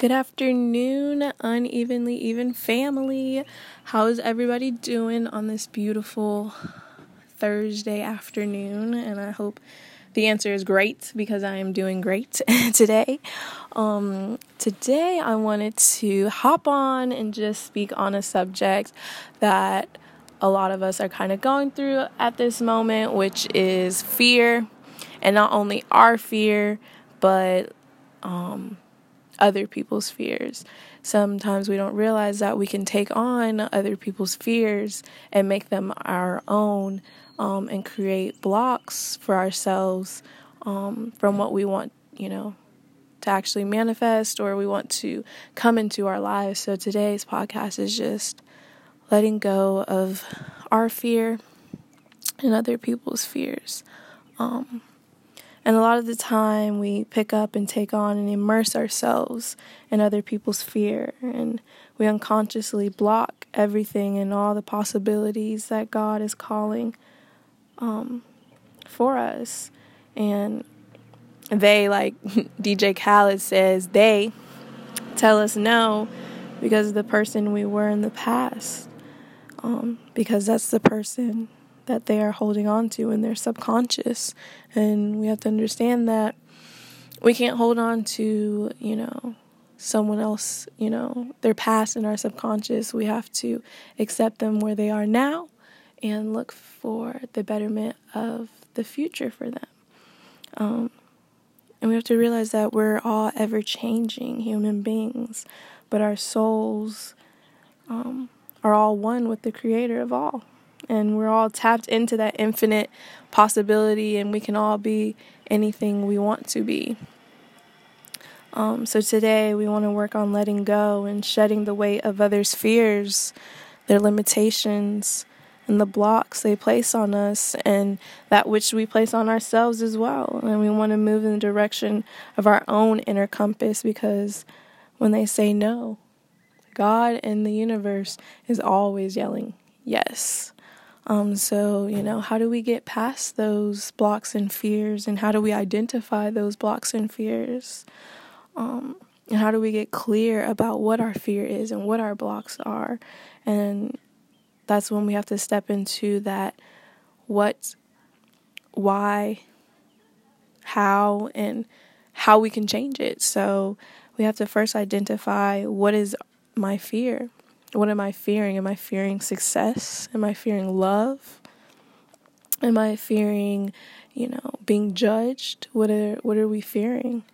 Good afternoon, unevenly even family. How's everybody doing on this beautiful Thursday afternoon? And I hope the answer is great because I am doing great today. Um, today, I wanted to hop on and just speak on a subject that a lot of us are kind of going through at this moment, which is fear. And not only our fear, but um, other people's fears. Sometimes we don't realize that we can take on other people's fears and make them our own um, and create blocks for ourselves um, from what we want, you know, to actually manifest or we want to come into our lives. So today's podcast is just letting go of our fear and other people's fears. Um, and a lot of the time, we pick up and take on and immerse ourselves in other people's fear. And we unconsciously block everything and all the possibilities that God is calling um, for us. And they, like DJ Khaled says, they tell us no because of the person we were in the past. Um, because that's the person that they are holding on to in their subconscious. And we have to understand that we can't hold on to, you know, someone else, you know, their past in our subconscious. We have to accept them where they are now and look for the betterment of the future for them. Um, and we have to realize that we're all ever changing human beings, but our souls um, are all one with the creator of all and we're all tapped into that infinite possibility and we can all be anything we want to be. Um, so today we want to work on letting go and shedding the weight of others' fears, their limitations, and the blocks they place on us, and that which we place on ourselves as well. And we want to move in the direction of our own inner compass because when they say no, God and the universe is always yelling yes. Um, so, you know, how do we get past those blocks and fears, and how do we identify those blocks and fears? Um, and how do we get clear about what our fear is and what our blocks are? And that's when we have to step into that what, why, how, and how we can change it. So we have to first identify what is my fear what am I fearing? Am I fearing success? Am I fearing love? Am I fearing, you know, being judged? What are what are we fearing?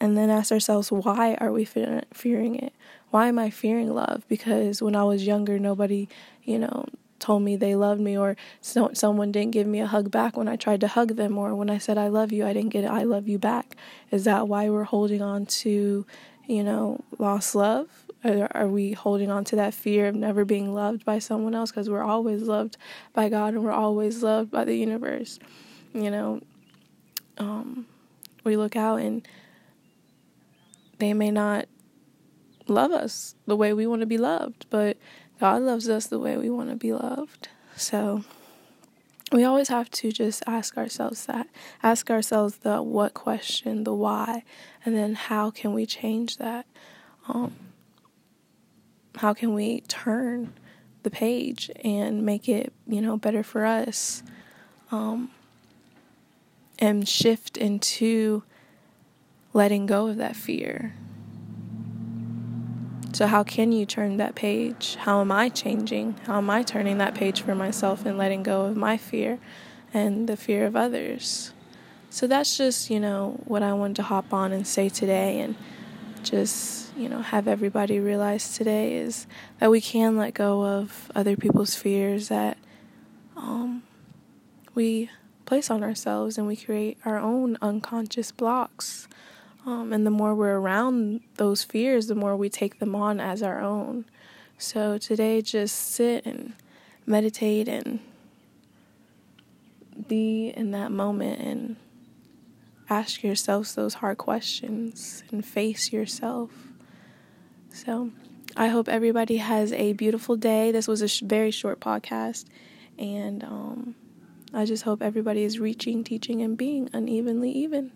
And then ask ourselves, why are we fe- fearing it? Why am I fearing love? Because when I was younger, nobody, you know, told me they loved me, or so, someone didn't give me a hug back when I tried to hug them, or when I said I love you, I didn't get I love you back. Is that why we're holding on to, you know, lost love? Are we holding on to that fear of never being loved by someone else? Because we're always loved by God and we're always loved by the universe. You know, um, we look out and they may not love us the way we want to be loved, but God loves us the way we want to be loved. So we always have to just ask ourselves that. Ask ourselves the what question, the why, and then how can we change that? Um, how can we turn the page and make it, you know, better for us? Um, and shift into letting go of that fear. So, how can you turn that page? How am I changing? How am I turning that page for myself and letting go of my fear and the fear of others? So, that's just, you know, what I wanted to hop on and say today. And just, you know, have everybody realize today is that we can let go of other people's fears that um, we place on ourselves and we create our own unconscious blocks. Um, and the more we're around those fears, the more we take them on as our own. So today, just sit and meditate and be in that moment and ask yourselves those hard questions and face yourself. So, I hope everybody has a beautiful day. This was a sh- very short podcast, and um, I just hope everybody is reaching, teaching, and being unevenly even.